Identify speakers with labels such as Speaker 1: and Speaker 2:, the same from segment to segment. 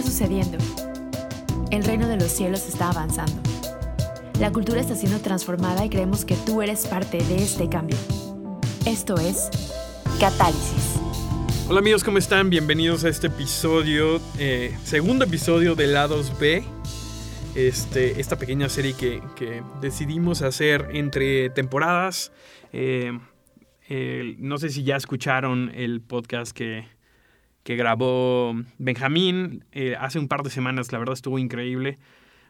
Speaker 1: está sucediendo? El reino de los cielos está avanzando. La cultura está siendo transformada y creemos que tú eres parte de este cambio. Esto es Catálisis.
Speaker 2: Hola amigos, ¿cómo están? Bienvenidos a este episodio, eh, segundo episodio de Lados B. Este, esta pequeña serie que, que decidimos hacer entre temporadas. Eh, eh, no sé si ya escucharon el podcast que, que grabó Benjamín eh, hace un par de semanas, la verdad estuvo increíble.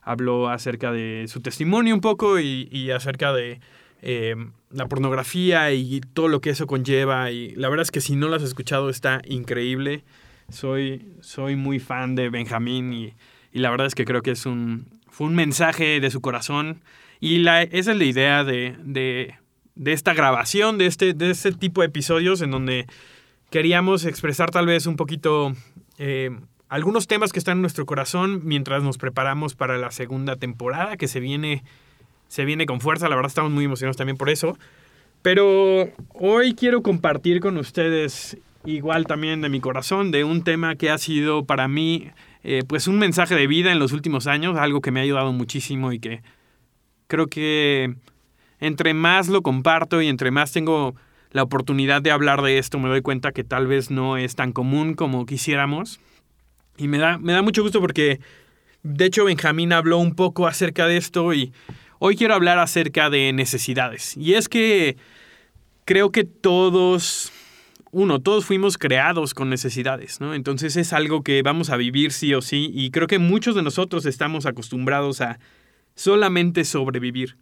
Speaker 2: Habló acerca de su testimonio un poco y, acerca de eh, la pornografía y todo lo que eso conlleva. Y la verdad es que si no lo has escuchado está increíble. Soy, soy muy fan de Benjamín y, y la verdad es que creo que es un, fue un mensaje de su corazón. Y la, esa es la idea de, de, de esta grabación, de este, de este tipo de episodios en donde queríamos expresar tal vez un poquito eh, algunos temas que están en nuestro corazón mientras nos preparamos para la segunda temporada que se viene, se viene con fuerza. La verdad estamos muy emocionados también por eso. Pero hoy quiero compartir con ustedes igual también de mi corazón de un tema que ha sido para mí eh, pues un mensaje de vida en los últimos años, algo que me ha ayudado muchísimo y que creo que entre más lo comparto y entre más tengo la oportunidad de hablar de esto, me doy cuenta que tal vez no es tan común como quisiéramos. Y me da, me da mucho gusto porque, de hecho, Benjamín habló un poco acerca de esto y hoy quiero hablar acerca de necesidades. Y es que creo que todos, uno, todos fuimos creados con necesidades, ¿no? Entonces es algo que vamos a vivir sí o sí y creo que muchos de nosotros estamos acostumbrados a solamente sobrevivir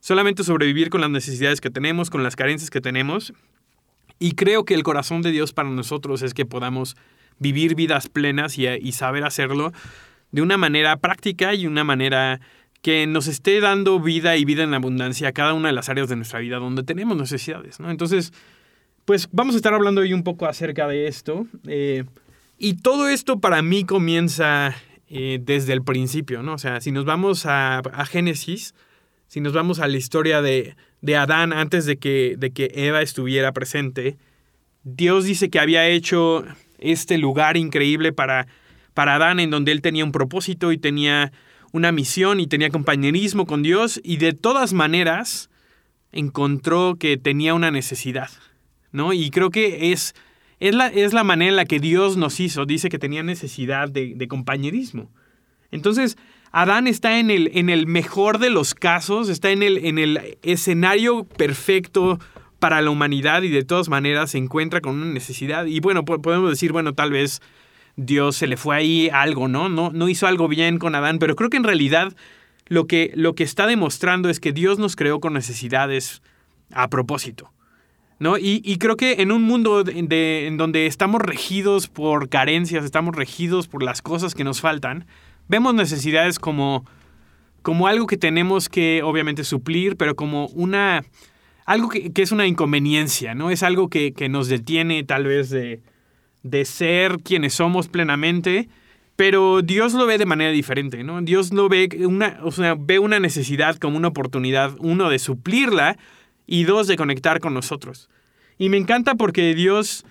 Speaker 2: solamente sobrevivir con las necesidades que tenemos, con las carencias que tenemos. Y creo que el corazón de Dios para nosotros es que podamos vivir vidas plenas y, saber hacerlo de una manera práctica y una manera que nos esté dando vida y vida en abundancia a cada una de las áreas de nuestra vida donde tenemos necesidades. ¿no? Entonces, pues vamos a estar hablando hoy un poco acerca de esto. Eh, y todo esto para mí comienza eh, desde el principio, ¿no? O sea, si nos vamos a, a Génesis, si nos vamos a la historia de, de Adán antes de que, de que Eva estuviera presente, Dios dice que había hecho este lugar increíble para, para Adán en donde él tenía un propósito y tenía una misión y tenía compañerismo con Dios y de todas maneras encontró que tenía una necesidad, ¿no? Y creo que es, es, la, es la manera en la que Dios nos hizo, dice que tenía necesidad de, de compañerismo. Entonces, Adán está en el, en el mejor de los casos, está en el, en el escenario perfecto para la humanidad y de todas maneras se encuentra con una necesidad. Y bueno, podemos decir, bueno, tal vez Dios se le fue ahí algo, ¿no? No, no hizo algo bien con Adán, pero creo que en realidad lo que, lo que está demostrando es que Dios nos creó con necesidades a propósito. ¿No? Y, y, creo que en un mundo en donde estamos regidos por carencias, estamos regidos por las cosas que nos faltan, vemos necesidades como, como algo que tenemos que obviamente suplir, pero como una algo que, es una inconveniencia, ¿no? Es algo que, nos detiene tal vez de, de, ser quienes somos plenamente, pero Dios lo ve de manera diferente, ¿no? Dios lo ve una, ve una necesidad como una oportunidad, uno, de suplirla y dos, de conectar con nosotros. Y me encanta porque Dios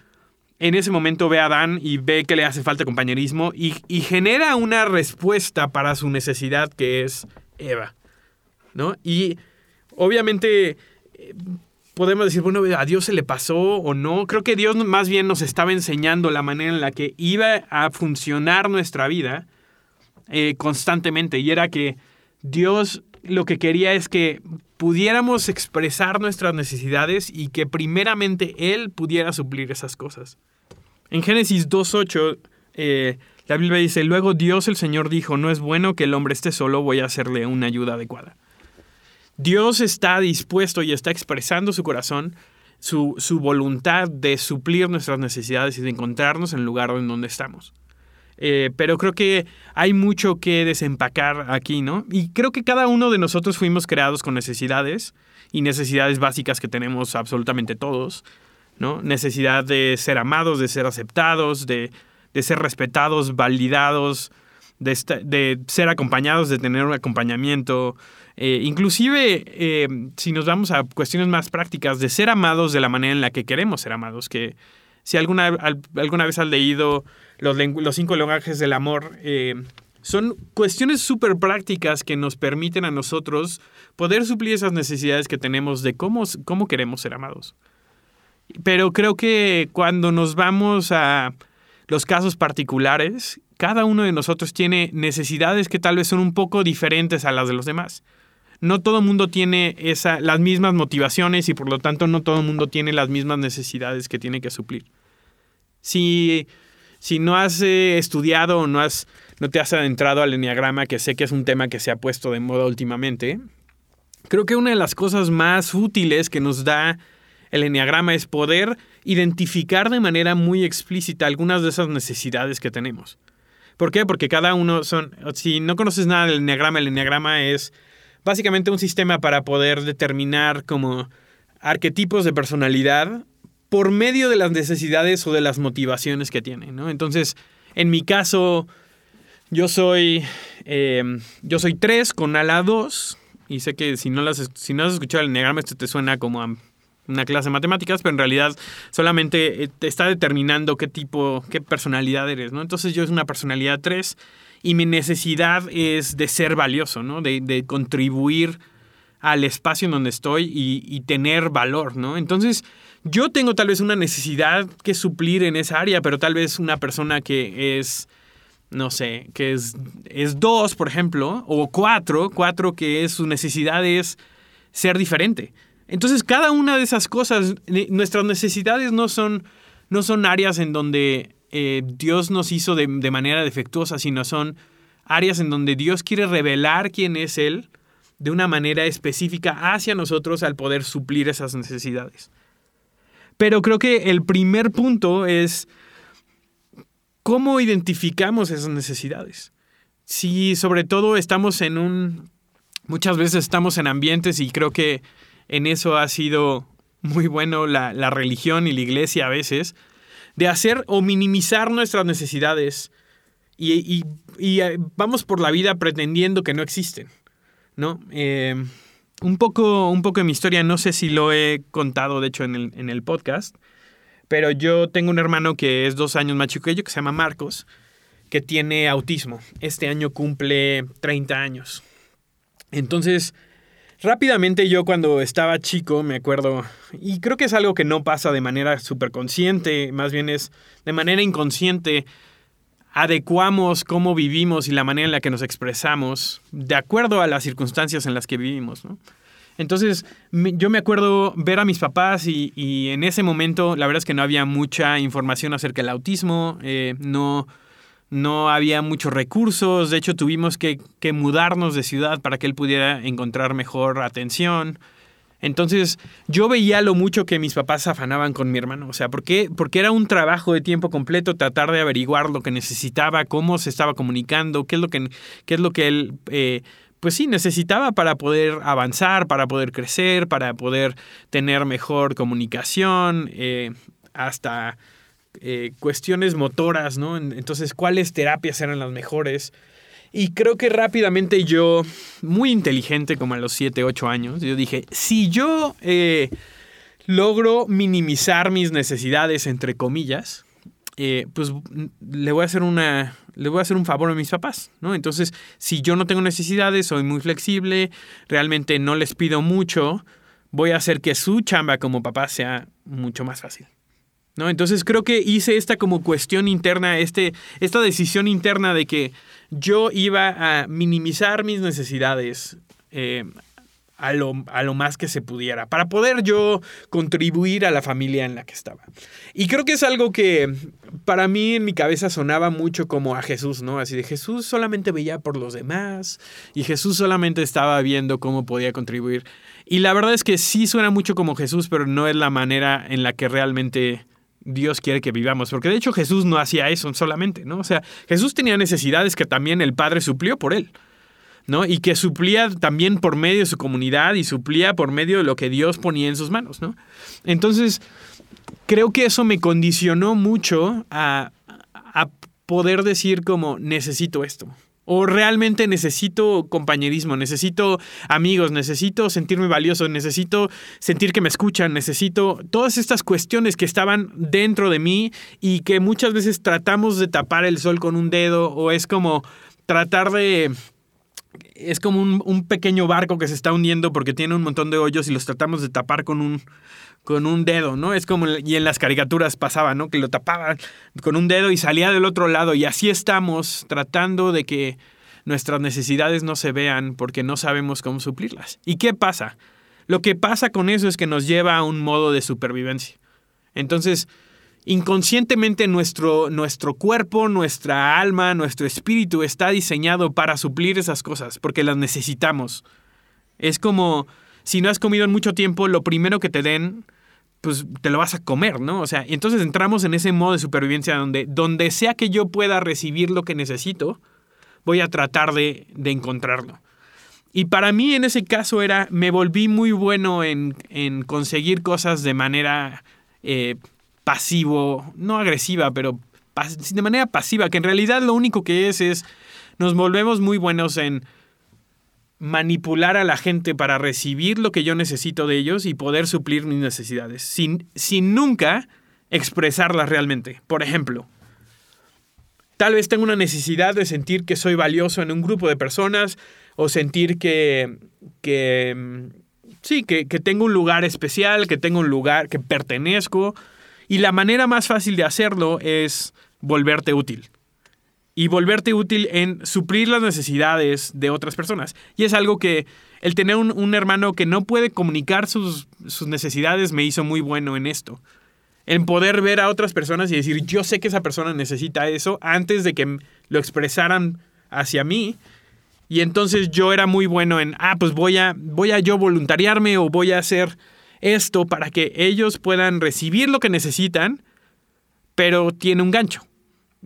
Speaker 2: en ese momento ve a Adán y ve que le hace falta compañerismo y, genera una respuesta para su necesidad que es Eva. ¿No? Y obviamente eh, podemos decir, bueno, a Dios se le pasó o no. Creo que Dios más bien nos estaba enseñando la manera en la que iba a funcionar nuestra vida eh, constantemente. Y era que Dios lo que quería es que pudiéramos expresar nuestras necesidades y que primeramente Él pudiera suplir esas cosas. En Génesis 2.8, eh, la Biblia dice, luego Dios el Señor dijo, no es bueno que el hombre esté solo, voy a hacerle una ayuda adecuada. Dios está dispuesto y está expresando su corazón, su, su voluntad de suplir nuestras necesidades y de encontrarnos en el lugar en donde estamos. Eh, pero creo que hay mucho que desempacar aquí, ¿no? Y creo que cada uno de nosotros fuimos creados con necesidades y necesidades básicas que tenemos absolutamente todos, ¿no? Necesidad de ser amados, de ser aceptados, de, ser respetados, validados, de, ser acompañados, de tener un acompañamiento, eh, inclusive eh, si nos vamos a cuestiones más prácticas, de ser amados de la manera en la que queremos ser amados, que si alguna, alguna vez has leído los, cinco lenguajes del amor, eh, son cuestiones súper prácticas que nos permiten a nosotros poder suplir esas necesidades que tenemos de cómo, cómo queremos ser amados. Pero creo que cuando nos vamos a los casos particulares, cada uno de nosotros tiene necesidades que tal vez son un poco diferentes a las de los demás. No todo el mundo tiene esa, las mismas motivaciones y por lo tanto no todo el mundo tiene las mismas necesidades que tiene que suplir. Si, si no has eh, estudiado o no, has, no te has adentrado al enneagrama, que sé que es un tema que se ha puesto de moda últimamente, creo que una de las cosas más útiles que nos da el enneagrama es poder identificar de manera muy explícita algunas de esas necesidades que tenemos. ¿Por qué? Porque cada uno son, si no conoces nada del enneagrama, el enneagrama es básicamente un sistema para poder determinar como arquetipos de personalidad por medio de las necesidades o de las motivaciones que tiene, ¿no? Entonces, en mi caso, yo soy, em, yo soy 3 con ala 2 y sé que si no, las, si no has escuchado el enneagrama, esto te suena como a una clase de matemáticas, pero en realidad solamente eh, te está determinando qué tipo, qué personalidad eres, ¿no? Entonces yo es una personalidad 3 y mi necesidad es de ser valioso, ¿no? De, contribuir al espacio en donde estoy y, tener valor, ¿no? Entonces yo tengo tal vez una necesidad que suplir en esa área, pero tal vez una persona que es no sé, que es, es dos, por ejemplo, o cuatro, cuatro que es su necesidad es ser diferente. Entonces, cada una de esas cosas, nuestras necesidades no son, no son áreas en donde eh, Dios nos hizo de, de, manera defectuosa, sino son áreas en donde Dios quiere revelar quién es Él de una manera específica hacia nosotros al poder suplir esas necesidades. Pero creo que el primer punto es cómo identificamos esas necesidades. Si sobre todo estamos en un... Muchas veces estamos en ambientes y creo que en eso ha sido muy bueno la, religión y la iglesia a veces, de hacer o minimizar nuestras necesidades y, eh, vamos por la vida pretendiendo que no existen, ¿no? Eh, un, poco, un poco de mi historia, no sé si lo he contado, de hecho, en el, en el podcast, pero yo tengo un hermano que es dos años más chico que yo, que se llama Marcos, que tiene autismo. Este año cumple 30 años. Entonces, Rápidamente yo cuando estaba chico, me acuerdo, y creo que es algo que no pasa de manera súper consciente, más bien es de manera inconsciente, adecuamos cómo vivimos y la manera en la que nos expresamos de acuerdo a las circunstancias en las que vivimos. Entonces, yo me acuerdo ver a mis papás y, en ese momento la verdad es que no había mucha información acerca del autismo, eh, no no había muchos recursos, de hecho tuvimos que, mudarnos de ciudad para que él pudiera encontrar mejor atención. Entonces yo veía lo mucho que mis papás afanaban con mi hermano, o sea, porque, era un trabajo de tiempo completo tratar de averiguar lo que necesitaba, cómo se estaba comunicando, qué es lo que, qué es lo que él... Eh, pues sí, necesitaba para poder avanzar, para poder crecer, para poder tener mejor comunicación, eh, hasta eh, cuestiones motoras, ¿no? Entonces, ¿cuáles terapias eran las mejores? Y creo que rápidamente yo, muy inteligente como a los 7, 8 años, yo dije, si yo eh, logro minimizar mis necesidades, entre comillas, eh, pues le voy a hacer una, le voy a hacer un favor a mis papás, ¿no? Entonces, si yo no tengo necesidades, soy muy flexible, realmente no les pido mucho, voy a hacer que su chamba como papá sea mucho más fácil. ¿No? Entonces creo que hice esta como cuestión interna, este, esta decisión interna de que yo iba a minimizar mis necesidades eh, a, lo, a, lo, más que se pudiera, para poder yo contribuir a la familia en la que estaba. Y creo que es algo que para mí en mi cabeza sonaba mucho como a Jesús, ¿no? Así de Jesús solamente veía por los demás y Jesús solamente estaba viendo cómo podía contribuir. Y la verdad es que sí suena mucho como Jesús, pero no es la manera en la que realmente Dios quiere que vivamos, porque de hecho Jesús no hacía eso solamente, ¿no? O sea, Jesús tenía necesidades que también el Padre suplió por él, ¿no? Y que suplía también por medio de su comunidad y suplía por medio de lo que Dios ponía en sus manos, ¿no? Entonces, creo que eso me condicionó mucho a, a poder decir como, necesito esto, ¿O realmente necesito compañerismo, necesito amigos, necesito sentirme valioso, necesito sentir que me escuchan, necesito todas estas cuestiones que estaban dentro de mí y que muchas veces tratamos de tapar el sol con un dedo o es como tratar de... Es como un, un pequeño barco que se está hundiendo porque tiene un montón de hoyos y los tratamos de tapar con un, con un dedo, ¿no? Es como, y en las caricaturas pasaba, ¿no? Que lo tapaban con un dedo y salía del otro lado. Y así estamos tratando de que nuestras necesidades no se vean porque no sabemos cómo suplirlas. ¿Y qué pasa? Lo que pasa con eso es que nos lleva a un modo de supervivencia. Entonces, inconscientemente nuestro, nuestro cuerpo, nuestra alma, nuestro espíritu está diseñado para suplir esas cosas, porque las necesitamos. Es como si no has comido en mucho tiempo, lo primero que te den pues te lo vas a comer, ¿no? O sea, entonces entramos en ese modo de supervivencia donde, donde sea que yo pueda recibir lo que necesito, voy a tratar de, encontrarlo. Y para mí en ese caso era, me volví muy bueno en, conseguir cosas de manera eh, pasivo, no agresiva, pero de manera pasiva, que en realidad lo único que es es, nos volvemos muy buenos en manipular a la gente para recibir lo que yo necesito de ellos y poder suplir mis necesidades, sin, sin nunca expresarlas realmente. Por ejemplo, tal vez tengo una necesidad de sentir que soy valioso en un grupo de personas o sentir que, que sí, que, que tengo un lugar especial, que tengo un lugar, que pertenezco. Y la manera más fácil de hacerlo es volverte útil y volverte útil en suplir las necesidades de otras personas. Y es algo que el tener un, hermano que no puede comunicar sus, sus, necesidades me hizo muy bueno en esto. En poder ver a otras personas y decir, yo sé que esa persona necesita eso antes de que lo expresaran hacia mí. Y entonces yo era muy bueno en, ah, pues voy a, voy a yo voluntariarme o voy a hacer esto para que ellos puedan recibir lo que necesitan, pero tiene un gancho.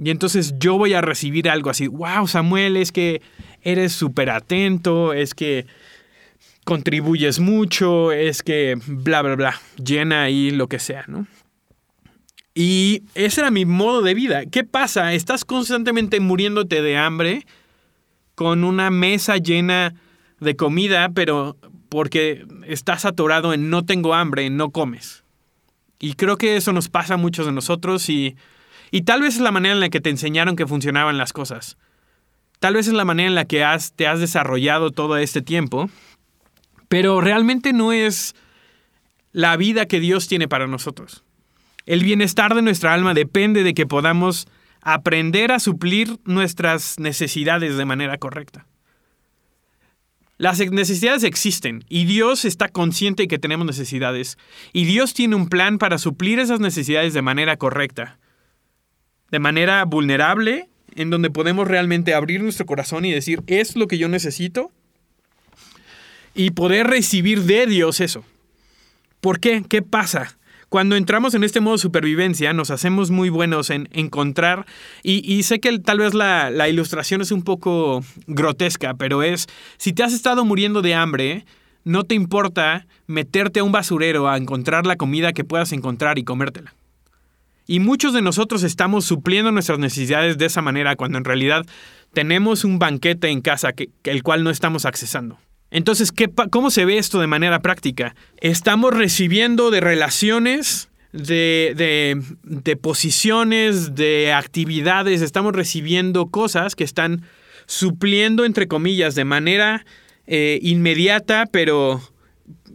Speaker 2: Y entonces yo voy a recibir algo así, wow, Samuel, es que eres súper atento, es que contribuyes mucho, es que bla, bla, bla, llena ahí lo que sea, ¿no? Y ese era mi modo de vida. ¿Qué pasa? Estás constantemente muriéndote de hambre con una mesa llena de comida, pero porque estás atorado en no tengo hambre, no comes. Y creo que eso nos pasa a muchos de nosotros y y tal vez es la manera en la que te enseñaron que funcionaban las cosas. Tal vez es la manera en la que te has desarrollado todo este tiempo. Pero realmente no es la vida que Dios tiene para nosotros. El bienestar de nuestra alma depende de que podamos aprender a suplir nuestras necesidades de manera correcta. Las necesidades existen y Dios está consciente de que tenemos necesidades y Dios tiene un plan para suplir esas necesidades de manera correcta de manera vulnerable, en donde podemos realmente abrir nuestro corazón y decir, es lo que yo necesito, y poder recibir de Dios eso. ¿Por qué? ¿Qué pasa? Cuando entramos en este modo de supervivencia, nos hacemos muy buenos en encontrar, y, sé que tal vez la, la, ilustración es un poco grotesca, pero es, si te has estado muriendo de hambre, no te importa meterte a un basurero a encontrar la comida que puedas encontrar y comértela. Y muchos de nosotros estamos supliendo nuestras necesidades de esa manera cuando en realidad tenemos un banquete en casa que, el cual no estamos accesando. Entonces, ¿qué, ¿cómo se ve esto de manera práctica? Estamos recibiendo de relaciones, de, de, de posiciones, de actividades, estamos recibiendo cosas que están supliendo, entre comillas, de manera eh, inmediata, pero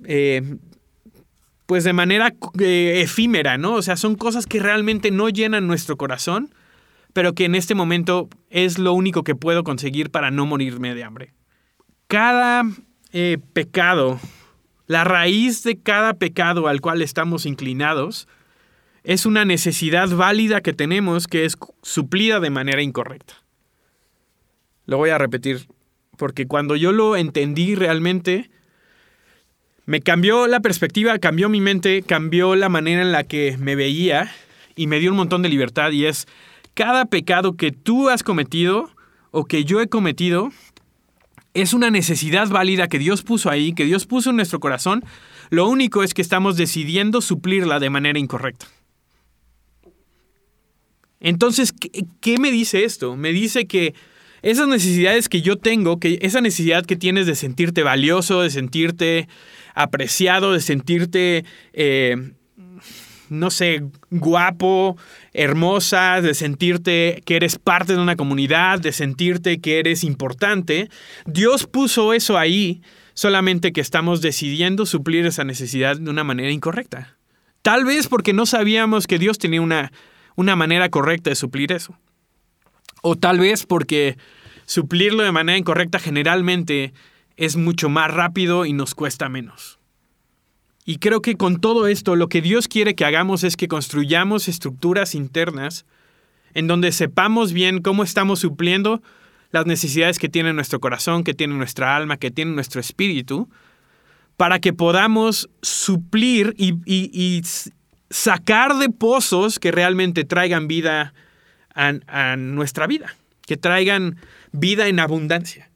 Speaker 2: eh, pues de manera eh, efímera, ¿no? O sea, son cosas que realmente no llenan nuestro corazón, pero que en este momento es lo único que puedo conseguir para no morirme de hambre. Cada eh, pecado, la raíz de cada pecado al cual estamos inclinados, es una necesidad válida que tenemos que es suplida de manera incorrecta. Lo voy a repetir, porque cuando yo lo entendí realmente, me cambió la perspectiva, cambió mi mente, cambió la manera en la que me veía y me dio un montón de libertad y es cada pecado que tú has cometido o que yo he cometido es una necesidad válida que Dios puso ahí, que Dios puso en nuestro corazón. Lo único es que estamos decidiendo suplirla de manera incorrecta. Entonces, ¿qué, me dice esto? Me dice que esas necesidades que yo tengo, que esa necesidad que tienes de sentirte valioso, de sentirte apreciado, de sentirte, eh, no sé, guapo, hermosa, de sentirte que eres parte de una comunidad, de sentirte que eres importante, Dios puso eso ahí, solamente que estamos decidiendo suplir esa necesidad de una manera incorrecta. Tal vez porque no sabíamos que Dios tenía una, una manera correcta de suplir eso. O tal vez porque suplirlo de manera incorrecta generalmente es mucho más rápido y nos cuesta menos. Y creo que con todo esto lo que Dios quiere que hagamos es que construyamos estructuras internas en donde sepamos bien cómo estamos supliendo las necesidades que tiene nuestro corazón, que tiene nuestra alma, que tiene nuestro espíritu, para que podamos suplir y, sacar de pozos que realmente traigan vida a, nuestra vida, que traigan vida en abundancia.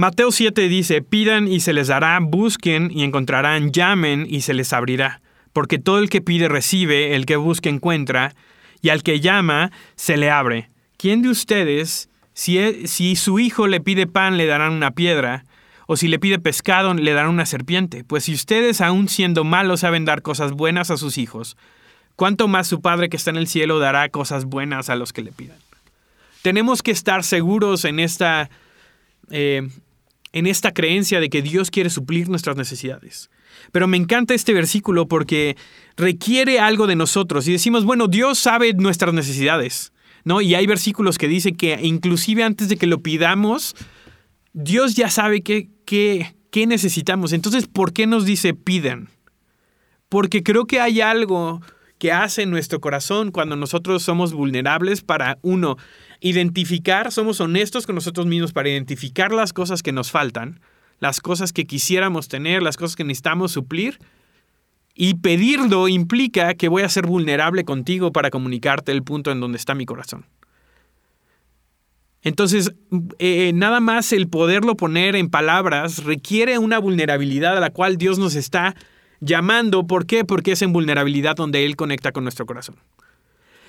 Speaker 2: Mateo 7 dice, pidan y se les dará, busquen y encontrarán, llamen y se les abrirá, porque todo el que pide recibe, el que busca encuentra, y al que llama se le abre. ¿Quién de ustedes, si, e, si su hijo le pide pan, le darán una piedra? o si le pide pescado, le darán una serpiente. Pues si ustedes, aun siendo malos, saben dar cosas buenas a sus hijos, ¿cuánto más su Padre que está en el cielo dará cosas buenas a los que le pidan? Tenemos que estar seguros en esta, eh, en esta creencia de que Dios quiere suplir nuestras necesidades. Pero me encanta este versículo porque requiere algo de nosotros y decimos, bueno, Dios sabe nuestras necesidades, ¿no? Y hay versículos que dicen que inclusive antes de que lo pidamos, Dios ya sabe qué, qué, necesitamos. Entonces, ¿por qué nos dice pidan? Porque creo que hay algo que hace nuestro corazón cuando nosotros somos vulnerables para, uno, identificar, somos honestos con nosotros mismos para identificar las cosas que nos faltan, las cosas que quisiéramos tener, las cosas que necesitamos suplir. Y pedirlo implica que voy a ser vulnerable contigo para comunicarte el punto en donde está mi corazón. Entonces, eh, nada más el poderlo poner en palabras requiere una vulnerabilidad a la cual Dios nos está llamando. ¿Por qué? Porque es en vulnerabilidad donde Él conecta con nuestro corazón.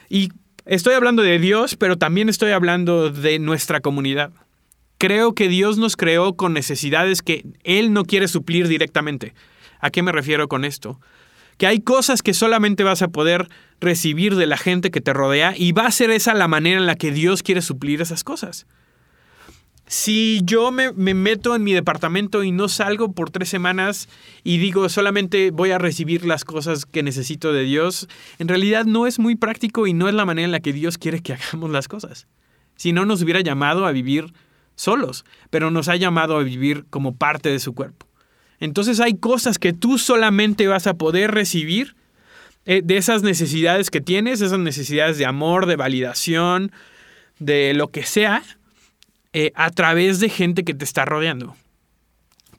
Speaker 2: Y estoy hablando de Dios, pero también estoy hablando de nuestra comunidad. Creo que Dios nos creó con necesidades que Él no quiere suplir directamente. ¿A qué me refiero con esto? Que hay cosas que solamente vas a poder recibir de la gente que te rodea y va a ser esa la manera en la que Dios quiere suplir esas cosas. Si yo me, meto en mi departamento y no salgo por tres semanas y digo solamente voy a recibir las cosas que necesito de Dios, en realidad no es muy práctico y no es la manera en la que Dios quiere que hagamos las cosas. Si no nos hubiera llamado a vivir solos, pero nos ha llamado a vivir como parte de su cuerpo. Entonces hay cosas que tú solamente vas a poder recibir eh, de esas necesidades que tienes, esas necesidades de amor, de validación, de lo que sea, eh, a través de gente que te está rodeando.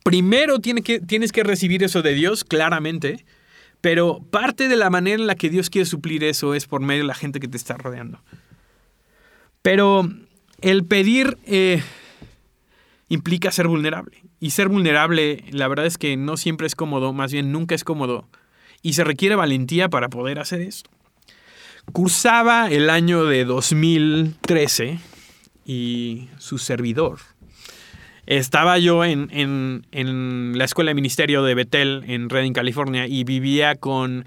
Speaker 2: Primero tienes que recibir eso de Dios, claramente, pero parte de la manera en la que Dios quiere suplir eso es por medio de la gente que te está rodeando. Pero el pedir eh, implica ser vulnerable. Y ser vulnerable, la verdad es que no siempre es cómodo, más bien nunca es cómodo y se requiere valentía para poder hacer esto. Cursaba el año de 2013 y su servidor. Estaba yo en, la escuela de ministerio de Bethel en Redding, California, y vivía con...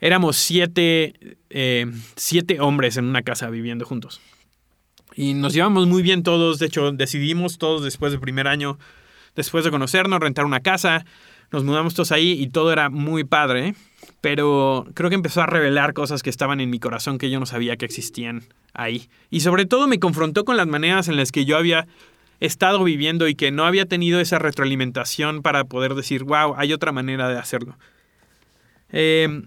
Speaker 2: Éramos siete, eh, siete hombres en una casa viviendo juntos. Y nos llevamos muy bien todos. De hecho, decidimos todos después del primer año, después de conocernos, rentar una casa. Nos mudamos todos ahí y todo era muy padre pero creo que empezó a revelar cosas que estaban en mi corazón que yo no sabía que existían ahí. Y sobre todo me confrontó con las maneras en las que yo había estado viviendo y que no había tenido esa retroalimentación para poder decir, wow, hay otra manera de hacerlo. Em,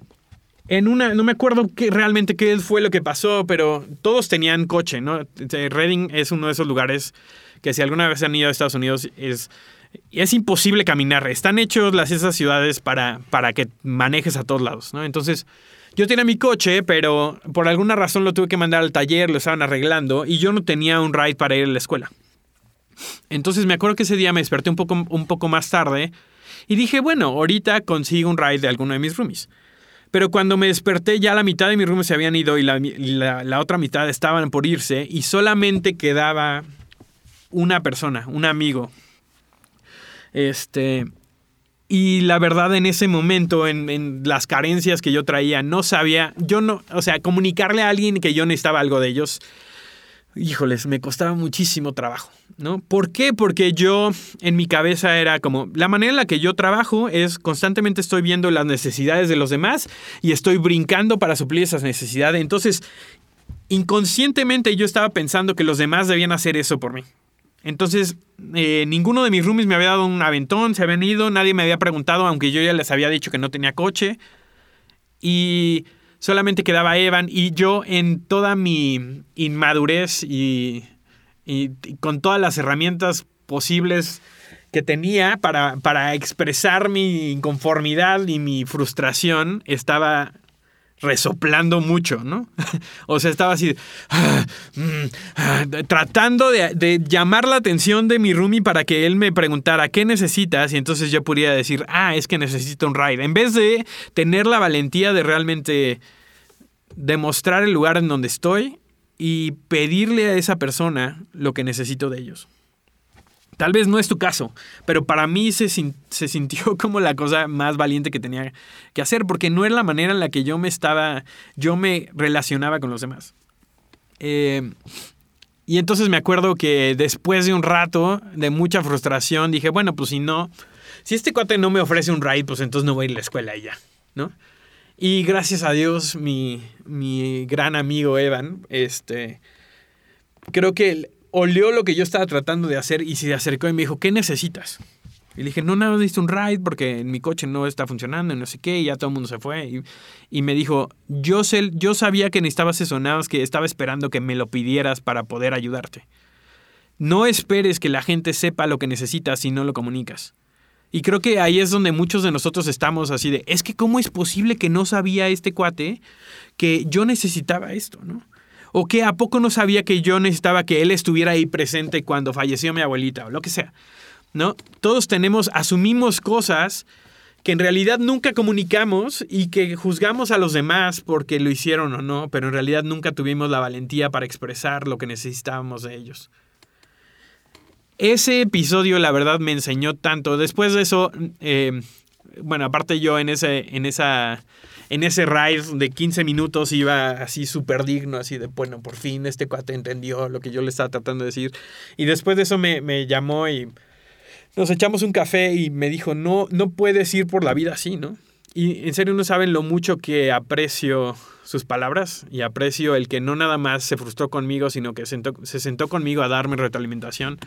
Speaker 2: en una, no me acuerdo qué, realmente qué fue lo que pasó, pero todos tenían coche, ¿no? Reading es uno de esos lugares que si alguna vez han ido a Estados Unidos es es imposible caminar. Están hechos las, esas ciudades para, para que manejes a todos lados, ¿no? Entonces, yo tenía mi coche, pero por alguna razón lo tuve que mandar al taller, lo estaban arreglando y yo no tenía un ride para ir a la escuela. Entonces me acuerdo que ese día me desperté un poco, un poco más tarde y dije, bueno, ahorita consigo un ride de alguno de mis roomies. Pero cuando me desperté ya la mitad de mis roomies se habían ido y la, la otra mitad estaban por irse y solamente quedaba una persona, un amigo. Este, y la verdad, en ese momento, en, las carencias que yo traía, no sabía, yo no, o sea, comunicarle a alguien que yo necesitaba algo de ellos, híjoles, me costaba muchísimo trabajo, ¿no? ¿Por qué? Porque yo en mi cabeza era como, la manera en la que yo trabajo es constantemente estoy viendo las necesidades de los demás y estoy brincando para suplir esas necesidades. Entonces, inconscientemente yo estaba pensando que los demás debían hacer eso por mí. Entonces, eh, ninguno de mis roomies me había dado un aventón, se habían ido, nadie me había preguntado, aunque yo ya les había dicho que no tenía coche. Y solamente quedaba Evan y yo en toda mi inmadurez y, y, con todas las herramientas posibles que tenía para, para expresar mi inconformidad y mi frustración, estaba resoplando mucho, ¿no? o sea, estaba así, ah, mm, ah", tratando de, llamar la atención de mi roomie para que él me preguntara qué necesitas y entonces yo podría decir, ah, es que necesito un ride. En vez de tener la valentía de realmente demostrar el lugar en donde estoy y pedirle a esa persona lo que necesito de ellos. Tal vez no es tu caso, pero para mí se, se, sintió como la cosa más valiente que tenía que hacer, porque no era la manera en la que yo me estaba, yo me relacionaba con los demás. Eh, y entonces me acuerdo que después de un rato de mucha frustración dije, bueno, pues si no, si este cuate no me ofrece un ride, pues entonces no voy a ir a la escuela y ya, ¿no? Y gracias a Dios, mi, mi gran amigo Evan, este, creo que olió lo que yo estaba tratando de hacer y se acercó y me dijo, ¿qué necesitas? Y le dije, no, nada, necesito un ride porque en mi coche no está funcionando y no sé qué, y ya todo el mundo se fue. Y, me dijo, yo, sé, yo sabía que necesitabas eso, nada más que estaba esperando que me lo pidieras para poder ayudarte. No esperes que la gente sepa lo que necesitas si no lo comunicas. Y creo que ahí es donde muchos de nosotros estamos así de, es que cómo es posible que no sabía este cuate que yo necesitaba esto, ¿no? O que a poco no sabía que yo necesitaba que él estuviera ahí presente cuando falleció mi abuelita o lo que sea. ¿No? Todos tenemos asumimos cosas que en realidad nunca comunicamos y que juzgamos a los demás porque lo hicieron o no, pero en realidad nunca tuvimos la valentía para expresar lo que necesitábamos de ellos. Ese episodio, la verdad, me enseñó tanto. Después de eso, eh, bueno, aparte yo en, ese, en esa en ese ride de 15 minutos iba así súper digno, así de, bueno, por fin este cuate entendió lo que yo le estaba tratando de decir. Y después de eso me, me llamó y nos echamos un café y me dijo, no, no puedes ir por la vida así, ¿no? Y en serio no saben lo mucho que aprecio sus palabras y aprecio el que no nada más se frustró conmigo, sino que se sentó conmigo a darme retroalimentación.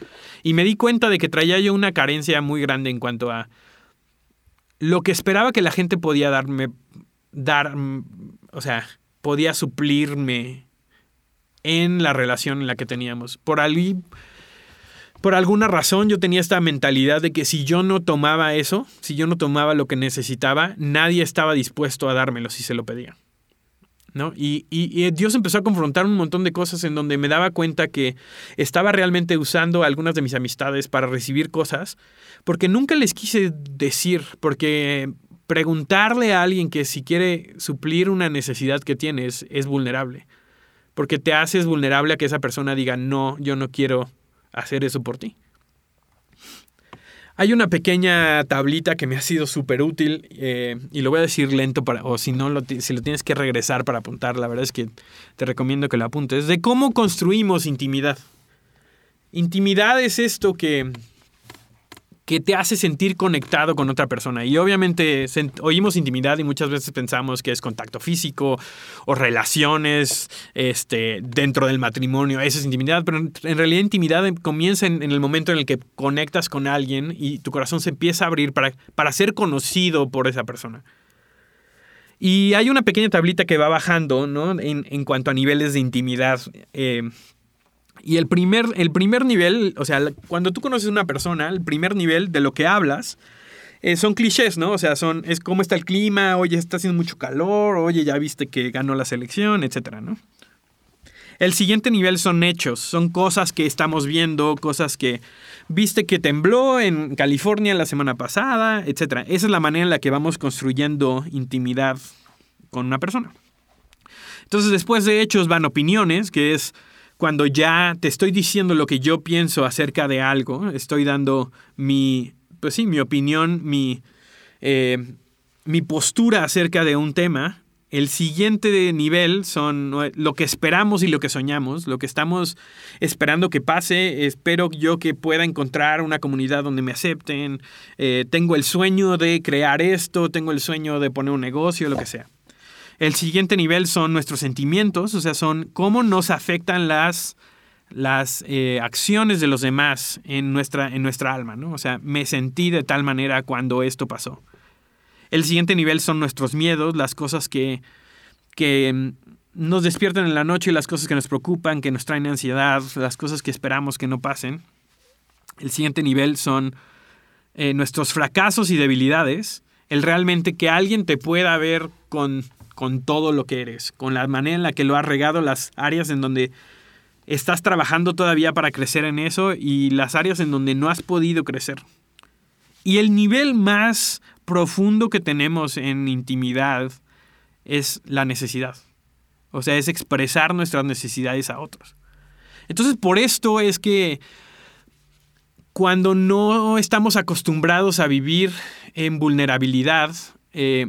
Speaker 2: Y me di cuenta de que traía yo una carencia muy grande en cuanto a lo que esperaba que la gente podía darme dar, o sea, podía suplirme en la relación en la que teníamos. Por, por alguna razón yo tenía esta mentalidad de que si yo no tomaba eso, si yo no tomaba lo que necesitaba, nadie estaba dispuesto a dármelo si se lo pedía. ¿No? Y, y, Dios empezó a confrontar un montón de cosas en donde me daba cuenta que estaba realmente usando algunas de mis amistades para recibir cosas, porque nunca les quise decir, porque preguntarle a alguien que si quiere suplir una necesidad que tienes es vulnerable. Porque te haces vulnerable a que esa persona diga, no, yo no quiero hacer eso por ti. Hay una pequeña tablita que me ha sido súper útil eh, y lo voy a decir lento para, o si no, lo, si lo tienes que regresar para apuntar, la verdad es que te recomiendo que lo apuntes, de cómo construimos intimidad. Intimidad es esto que que te hace sentir conectado con otra persona. Y obviamente oímos intimidad y muchas veces pensamos que es contacto físico o relaciones este, dentro del matrimonio. Esa es intimidad, pero en realidad intimidad comienza en, el momento en el que conectas con alguien y tu corazón se empieza a abrir para, para ser conocido por esa persona. Y hay una pequeña tablita que va bajando ¿no? en, en cuanto a niveles de intimidad. Eh, y el primer, el primer nivel, o sea, cuando tú conoces a una persona, el primer nivel de lo que hablas, eh, son clichés, ¿no? O sea, son, es cómo está el clima, oye, está haciendo mucho calor, oye, ya viste que ganó la selección, etcétera, ¿no? El siguiente nivel son hechos, son cosas que estamos viendo, cosas que viste que tembló en California la semana pasada, etcétera. Esa es la manera en la que vamos construyendo intimidad con una persona. Entonces, después de hechos van opiniones, que es cuando ya te estoy diciendo lo que yo pienso acerca de algo, estoy dando mi, pues sí, mi opinión, mi, eh, mi postura acerca de un tema, el siguiente nivel son lo que esperamos y lo que soñamos, lo que estamos esperando que pase. Espero yo que pueda encontrar una comunidad donde me acepten. Eh, tengo el sueño de crear esto, tengo el sueño de poner un negocio, lo que sea. El siguiente nivel son nuestros sentimientos, o sea, son cómo nos afectan las, las eh, acciones de los demás en nuestra, en nuestra alma, ¿no? O sea, me sentí de tal manera cuando esto pasó. El siguiente nivel son nuestros miedos, las cosas que, que mm, nos despiertan en la noche, las cosas que nos preocupan, que nos traen ansiedad, las cosas que esperamos que no pasen. El siguiente nivel son eh, nuestros fracasos y debilidades. El realmente que alguien te pueda ver con, con todo lo que eres, con la manera en la que lo has regado, las áreas en donde estás trabajando todavía para crecer en eso y las áreas en donde no has podido crecer. Y el nivel más profundo que tenemos en intimidad es la necesidad. O sea, es expresar nuestras necesidades a otros. Entonces, por esto es que cuando no estamos acostumbrados a vivir en vulnerabilidad, eh,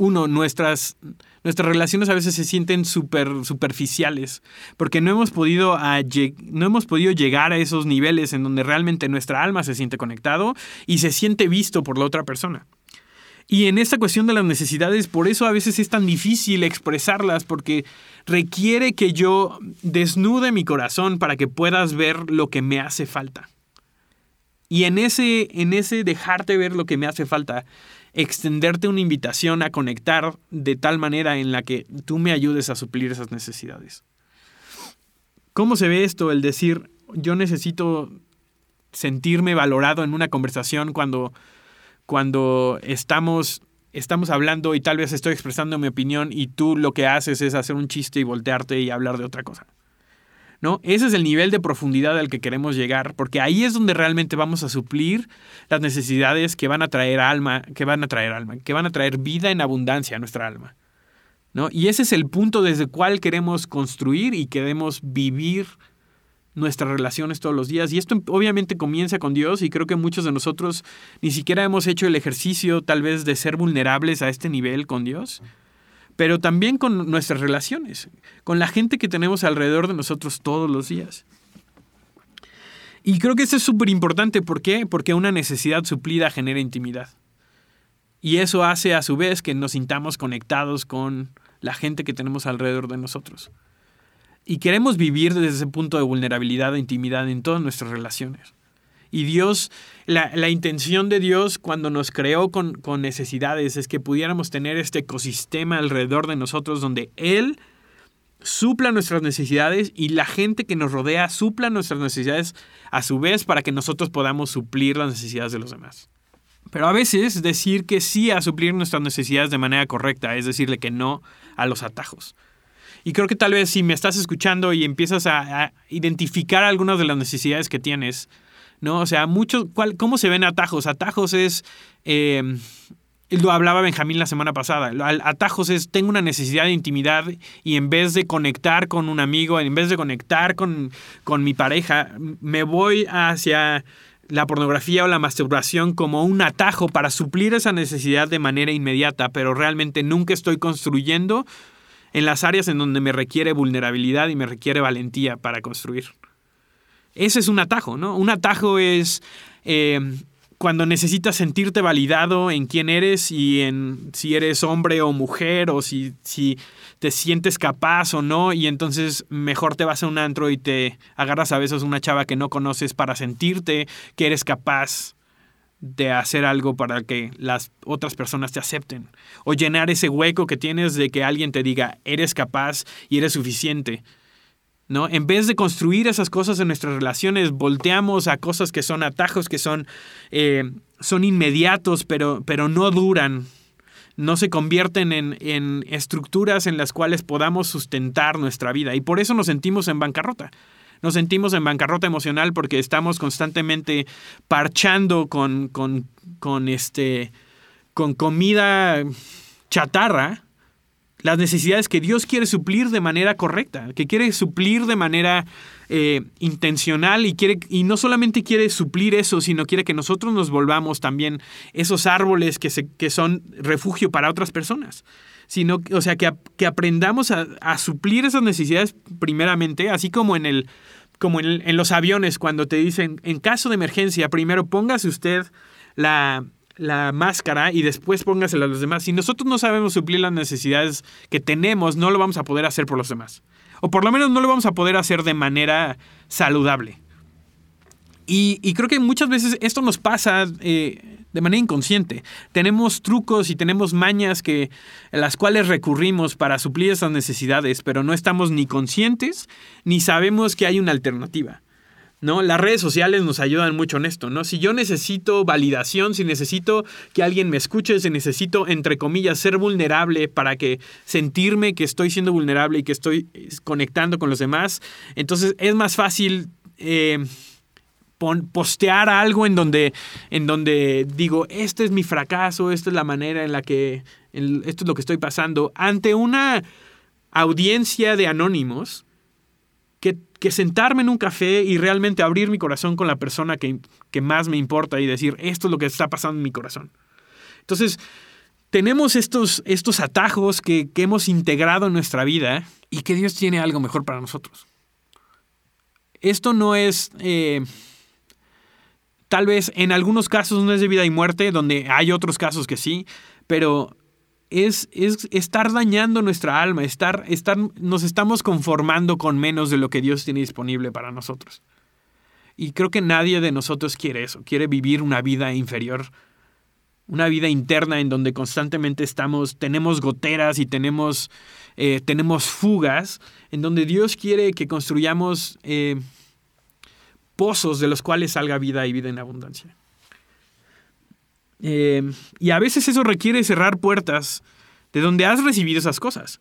Speaker 2: uno, nuestras, nuestras relaciones a veces se sienten super, superficiales, porque no hemos, podido no hemos podido llegar a esos niveles en donde realmente nuestra alma se siente conectado y se siente visto por la otra persona. Y en esta cuestión de las necesidades, por eso a veces es tan difícil expresarlas, porque requiere que yo desnude mi corazón para que puedas ver lo que me hace falta. Y en ese, en ese dejarte ver lo que me hace falta, extenderte una invitación a conectar de tal manera en la que tú me ayudes a suplir esas necesidades. ¿Cómo se ve esto? El decir, yo necesito sentirme valorado en una conversación cuando, cuando estamos, estamos hablando y tal vez estoy expresando mi opinión y tú lo que haces es hacer un chiste y voltearte y hablar de otra cosa. ¿No? Ese es el nivel de profundidad al que queremos llegar, porque ahí es donde realmente vamos a suplir las necesidades que van a traer alma, que van a traer alma, que van a traer vida en abundancia a nuestra alma. ¿no? Y ese es el punto desde el cual queremos construir y queremos vivir nuestras relaciones todos los días. Y esto obviamente comienza con Dios y creo que muchos de nosotros ni siquiera hemos hecho el ejercicio tal vez de ser vulnerables a este nivel con Dios pero también con nuestras relaciones, con la gente que tenemos alrededor de nosotros todos los días. Y creo que eso es súper importante. ¿Por qué? Porque una necesidad suplida genera intimidad. Y eso hace a su vez que nos sintamos conectados con la gente que tenemos alrededor de nosotros. Y queremos vivir desde ese punto de vulnerabilidad e intimidad en todas nuestras relaciones. Y Dios, la, intención de Dios cuando nos creó con, con, necesidades es que pudiéramos tener este ecosistema alrededor de nosotros donde Él supla nuestras necesidades y la gente que nos rodea supla nuestras necesidades a su vez para que nosotros podamos suplir las necesidades de los demás. Pero a veces decir que sí a suplir nuestras necesidades de manera correcta es decirle que no a los atajos. Y creo que tal vez si me estás escuchando y empiezas a, a identificar algunas de las necesidades que tienes, ¿no? O sea, muchos, ¿cómo se ven atajos? Atajos es, eh, lo hablaba Benjamín la semana pasada, atajos es, tengo una necesidad de intimidad y en vez de conectar con un amigo, en vez de conectar con, con mi pareja, me voy hacia la pornografía o la masturbación como un atajo para suplir esa necesidad de manera inmediata, pero realmente nunca estoy construyendo en las áreas en donde me requiere vulnerabilidad y me requiere valentía para construir. Ese es un atajo, ¿no? Un atajo es eh, cuando necesitas sentirte validado en quién eres y en si eres hombre o mujer o si, si te sientes capaz o no y entonces mejor te vas a un antro y te agarras a besos a una chava que no conoces para sentirte que eres capaz de hacer algo para que las otras personas te acepten o llenar ese hueco que tienes de que alguien te diga eres capaz y eres suficiente ¿no? En vez de construir esas cosas en nuestras relaciones, volteamos a cosas que son atajos, que son, eh, son inmediatos, pero, pero no duran, no se convierten en, en, estructuras en las cuales podamos sustentar nuestra vida. Y por eso nos sentimos en bancarrota. Nos sentimos en bancarrota emocional porque estamos constantemente parchando con, con, con, este, con comida chatarra las necesidades que Dios quiere suplir de manera correcta, que quiere suplir de manera eh, intencional y, quiere, y no solamente quiere suplir eso, sino quiere que nosotros nos volvamos también esos árboles que, se, que son refugio para otras personas. Sino, o sea, que, que aprendamos a, a, suplir esas necesidades primeramente, así como en el como en, en los aviones cuando te dicen, en caso de emergencia, primero póngase usted la, la máscara y después póngasela a los demás. Si nosotros no sabemos suplir las necesidades que tenemos, no lo vamos a poder hacer por los demás. O por lo menos no lo vamos a poder hacer de manera saludable. Y, creo que muchas veces esto nos pasa eh, de manera inconsciente. Tenemos trucos y tenemos mañas que, las cuales recurrimos para suplir esas necesidades, pero no estamos ni conscientes ni sabemos que hay una alternativa. ¿No? Las redes sociales nos ayudan mucho en esto, ¿no? Si yo necesito validación, si necesito que alguien me escuche, si necesito, entre comillas, ser vulnerable para que sentirme que estoy siendo vulnerable y que estoy conectando con los demás, entonces es más fácil... Eh, postear algo en donde, en donde digo, este es mi fracaso, esta es la manera en la que, esto es lo que estoy pasando, ante una audiencia de anónimos, que, sentarme en un café y realmente abrir mi corazón con la persona que, más me importa y decir, esto es lo que está pasando en mi corazón. Entonces, tenemos estos, estos atajos que, hemos integrado en nuestra vida y que Dios tiene algo mejor para nosotros. Esto no es, eh, tal vez en algunos casos no es de vida y muerte, donde hay otros casos que sí, pero es, estar dañando nuestra alma, estar, estar, nos estamos conformando con menos de lo que Dios tiene disponible para nosotros. Y creo que nadie de nosotros quiere eso, quiere vivir una vida inferior, una vida interna en donde constantemente estamos, tenemos goteras y tenemos, eh, tenemos fugas, en donde Dios quiere que construyamos eh, pozos de los cuales salga vida y vida en abundancia. Eh, y a veces eso requiere cerrar puertas de donde has recibido esas cosas,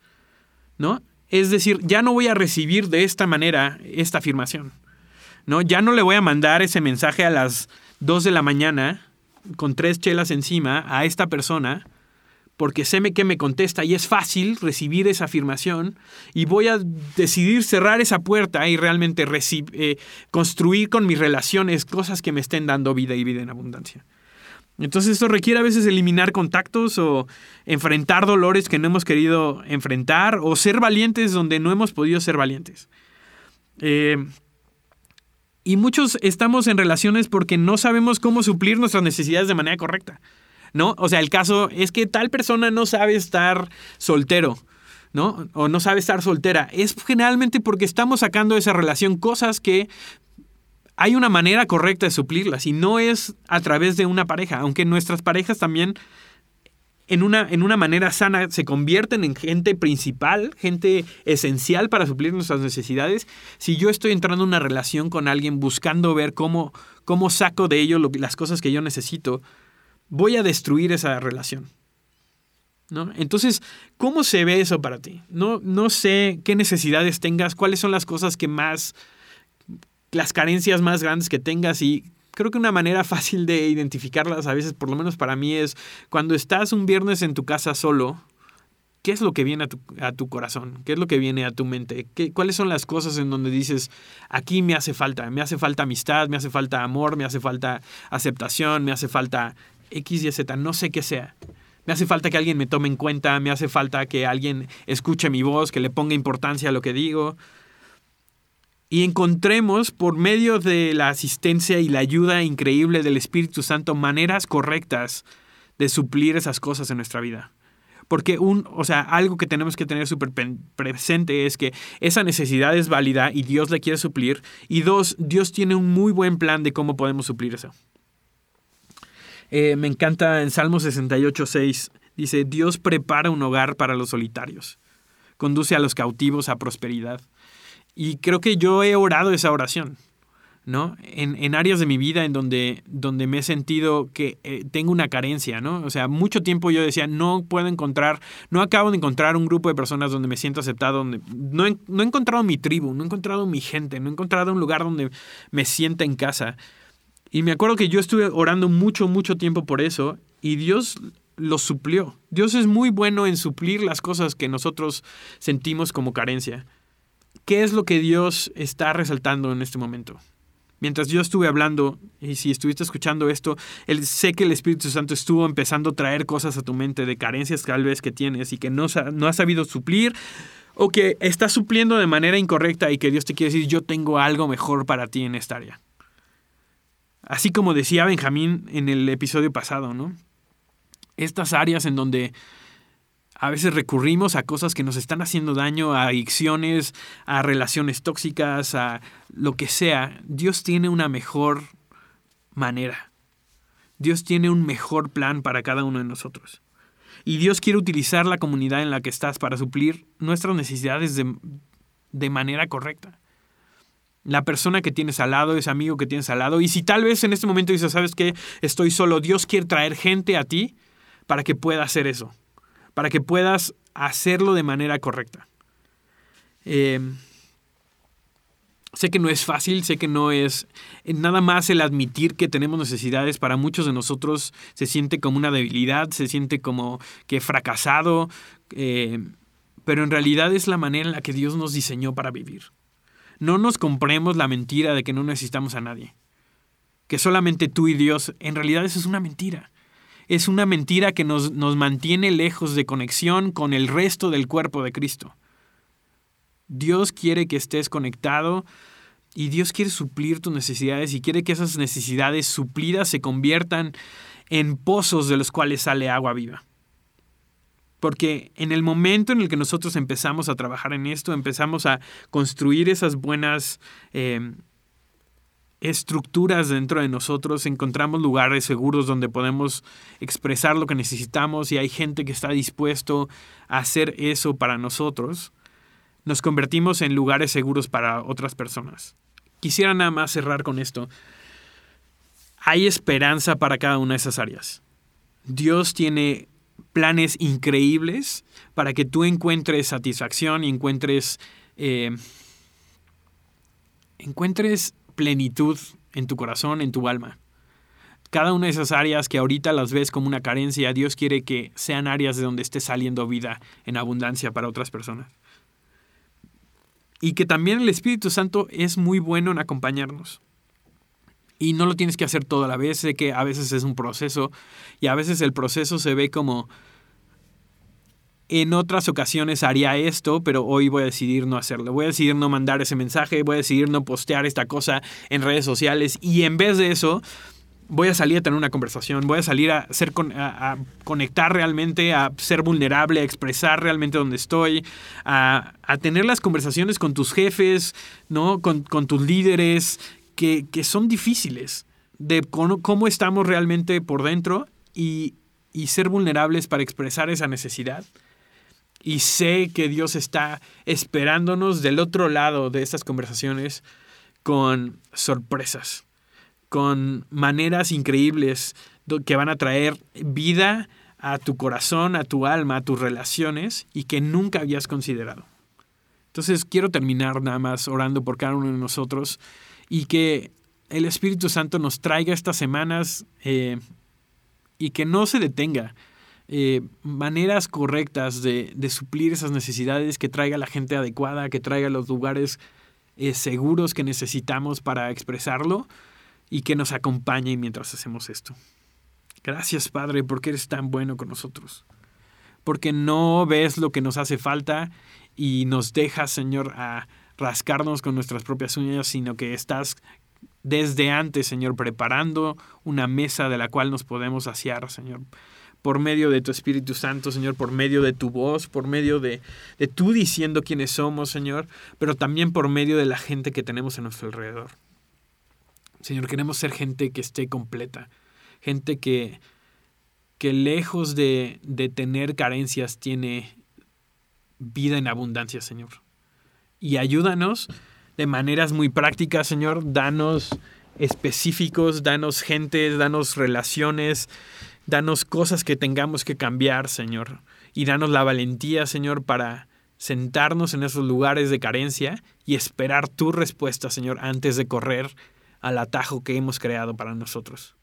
Speaker 2: ¿no? Es decir, ya no voy a recibir de esta manera esta afirmación, ¿no? Ya no le voy a mandar ese mensaje a las 2 de la mañana con tres chelas encima a esta persona porque sé que me contesta y es fácil recibir esa afirmación y voy a decidir cerrar esa puerta y realmente eh, construir con mis relaciones cosas que me estén dando vida y vida en abundancia. Entonces esto requiere a veces eliminar contactos o enfrentar dolores que no hemos querido enfrentar o ser valientes donde no hemos podido ser valientes. Eh, y muchos estamos en relaciones porque no sabemos cómo suplir nuestras necesidades de manera correcta. ¿No? O sea, el caso es que tal persona no sabe estar soltero. ¿no? O no sabe estar soltera. Es generalmente porque estamos sacando de esa relación cosas que hay una manera correcta de suplirlas y no es a través de una pareja, aunque nuestras parejas también en una, en una manera sana se convierten en gente principal, gente esencial para suplir nuestras necesidades. Si yo estoy entrando en una relación con alguien buscando ver cómo, cómo saco de ello las cosas que yo necesito, voy a destruir esa relación. ¿No? Entonces, ¿cómo se ve eso para ti? No, no sé qué necesidades tengas, cuáles son las cosas que más las carencias más grandes que tengas y creo que una manera fácil de identificarlas a veces, por lo menos para mí, es cuando estás un viernes en tu casa solo, ¿qué es lo que viene a tu, corazón? ¿Qué es lo que viene a tu mente? ¿Qué, ¿Cuáles son las cosas en donde dices, aquí me hace falta? Me hace falta amistad, me hace falta amor, me hace falta aceptación, me hace falta X y Z, no sé qué sea. Me hace falta que alguien me tome en cuenta, me hace falta que alguien escuche mi voz, que le ponga importancia a lo que digo y encontremos por medio de la asistencia y la ayuda increíble del Espíritu Santo maneras correctas de suplir esas cosas en nuestra vida. Porque un, o sea, algo que tenemos que tener súper presente es que esa necesidad es válida y Dios la quiere suplir. Y dos, Dios tiene un muy buen plan de cómo podemos suplir eso. Eh, me encanta en Salmo 68, 6, dice, Dios prepara un hogar para los solitarios, conduce a los cautivos a prosperidad. Y creo que yo he orado esa oración, ¿no? En, áreas de mi vida en donde, donde me he sentido que eh, tengo una carencia, ¿no? O sea, mucho tiempo yo decía, no puedo encontrar, no acabo de encontrar un grupo de personas donde me siento aceptado, donde no no he encontrado mi tribu, no he encontrado mi gente, no he encontrado un lugar donde me sienta en casa. Y me acuerdo que yo estuve orando mucho, mucho tiempo por eso y Dios lo suplió. Dios es muy bueno en suplir las cosas que nosotros sentimos como carencia. ¿Qué es lo que Dios está resaltando en este momento? Mientras yo estuve hablando, y si estuviste escuchando esto, sé que el Espíritu Santo estuvo empezando a traer cosas a tu mente de carencias tal vez que tienes y que no, no has sabido suplir o que estás supliendo de manera incorrecta y que Dios te quiere decir, yo tengo algo mejor para ti en esta área. Así como decía Benjamín en el episodio pasado, ¿no? Estas áreas en donde a veces recurrimos a cosas que nos están haciendo daño, a adicciones, a relaciones tóxicas, a lo que sea. Dios tiene una mejor manera. Dios tiene un mejor plan para cada uno de nosotros. Y Dios quiere utilizar la comunidad en la que estás para suplir nuestras necesidades de, de manera correcta. La persona que tienes al lado, ese amigo que tienes al lado. Y si tal vez en este momento dices, ¿sabes qué? Estoy solo. Dios quiere traer gente a ti para que pueda hacer eso para que puedas hacerlo de manera correcta. Em, sé que no es fácil, sé que no es nada más el admitir que tenemos necesidades para muchos de nosotros se siente como una debilidad, se siente como que fracasado, em, pero en realidad es la manera en la que Dios nos diseñó para vivir. No nos compremos la mentira de que no necesitamos a nadie, que solamente tú y Dios, en realidad eso es una mentira es una mentira que nos, nos mantiene lejos de conexión con el resto del cuerpo de Cristo. Dios quiere que estés conectado y Dios quiere suplir tus necesidades y quiere que esas necesidades suplidas se conviertan en pozos de los cuales sale agua viva. Porque en el momento en el que nosotros empezamos a trabajar en esto, empezamos a construir esas buenas eh, estructuras dentro de nosotros, encontramos lugares seguros donde podemos expresar lo que necesitamos y hay gente que está dispuesto a hacer eso para nosotros, nos convertimos en lugares seguros para otras personas. Quisiera nada más cerrar con esto. Hay esperanza para cada una de esas áreas. Dios tiene planes increíbles para que tú encuentres satisfacción y encuentres, eh, encuentres plenitud en tu corazón, en tu alma. Cada una de esas áreas que ahorita las ves como una carencia, Dios quiere que sean áreas de donde esté saliendo vida en abundancia para otras personas. Y que también el Espíritu Santo es muy bueno en acompañarnos. Y no lo tienes que hacer todo a la vez, sé que a veces es un proceso y a veces el proceso se ve como en otras ocasiones haría esto, pero hoy voy a decidir no hacerlo. Voy a decidir no mandar ese mensaje, voy a decidir no postear esta cosa en redes sociales y en vez de eso voy a salir a tener una conversación, voy a salir a, ser a, conectar realmente, a ser vulnerable, a expresar realmente dónde estoy, a, tener las conversaciones con tus jefes, ¿no? con, tus líderes, que, son difíciles, de cómo, estamos realmente por dentro y, y ser vulnerables para expresar esa necesidad. Y sé que Dios está esperándonos del otro lado de estas conversaciones con sorpresas, con maneras increíbles que van a traer vida a tu corazón, a tu alma, a tus relaciones y que nunca habías considerado. Entonces quiero terminar nada más orando por cada uno de nosotros y que el Espíritu Santo nos traiga estas semanas eh, y que no se detenga eh, maneras correctas de, suplir esas necesidades, que traiga la gente adecuada, que traiga los lugares eh, seguros que necesitamos para expresarlo y que nos acompañe mientras hacemos esto. Gracias Padre porque eres tan bueno con nosotros, porque no ves lo que nos hace falta y nos dejas Señor a rascarnos con nuestras propias uñas, sino que estás desde antes, Señor, preparando una mesa de la cual nos podemos saciar, Señor por medio de tu Espíritu Santo, Señor, por medio de tu voz, por medio de, de tú diciendo quiénes somos, Señor, pero también por medio de la gente que tenemos a nuestro alrededor. Señor, queremos ser gente que esté completa, gente que, que lejos de, de tener carencias tiene vida en abundancia, Señor. Y ayúdanos de maneras muy prácticas, Señor. Danos específicos, danos gente, danos relaciones, Danos cosas que tengamos que cambiar, Señor. Y danos la valentía, Señor, para sentarnos en esos lugares de carencia y esperar tu respuesta, Señor, antes de correr al atajo que hemos creado para nosotros.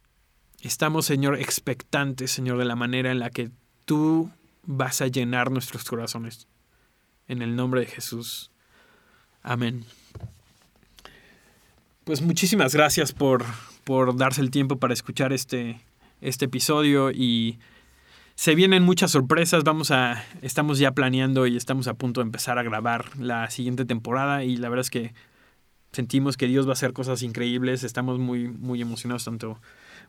Speaker 2: estamos, Señor, expectantes, Señor, de la manera en la que tú vas a llenar nuestros corazones. En el nombre de Jesús. Amén. Pues muchísimas gracias por, por darse el tiempo para escuchar este, este episodio y se vienen muchas sorpresas. Vamos a. Estamos ya planeando y estamos a punto de empezar a grabar la siguiente temporada. Y la verdad es que sentimos que Dios va a hacer cosas increíbles. Estamos muy, muy emocionados, tanto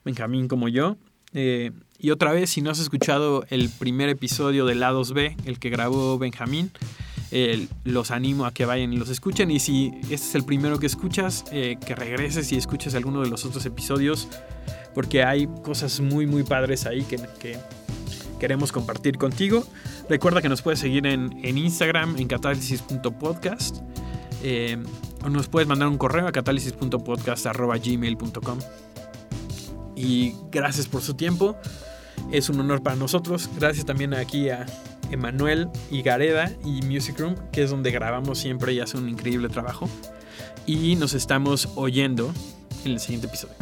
Speaker 2: Benjamín como yo. Eh, y otra vez, si no has escuchado el primer episodio de Lados B, el que grabó Benjamín, los animo a que vayan y los escuchen. Y si este es el primero que escuchas, eh, que regreses y escuches alguno de los otros episodios, porque hay cosas muy, muy padres ahí que, que queremos compartir contigo. Recuerda que nos puedes seguir en, Instagram, en catálisis.podcast. Eh, o nos puedes mandar un correo a catálisis.podcast.gmail.com. Y gracias por su tiempo. Es un honor para nosotros. Gracias también aquí a Emanuel y Gareda y Music Room, que es donde grabamos siempre y hace un increíble trabajo. Y nos estamos oyendo en el siguiente episodio.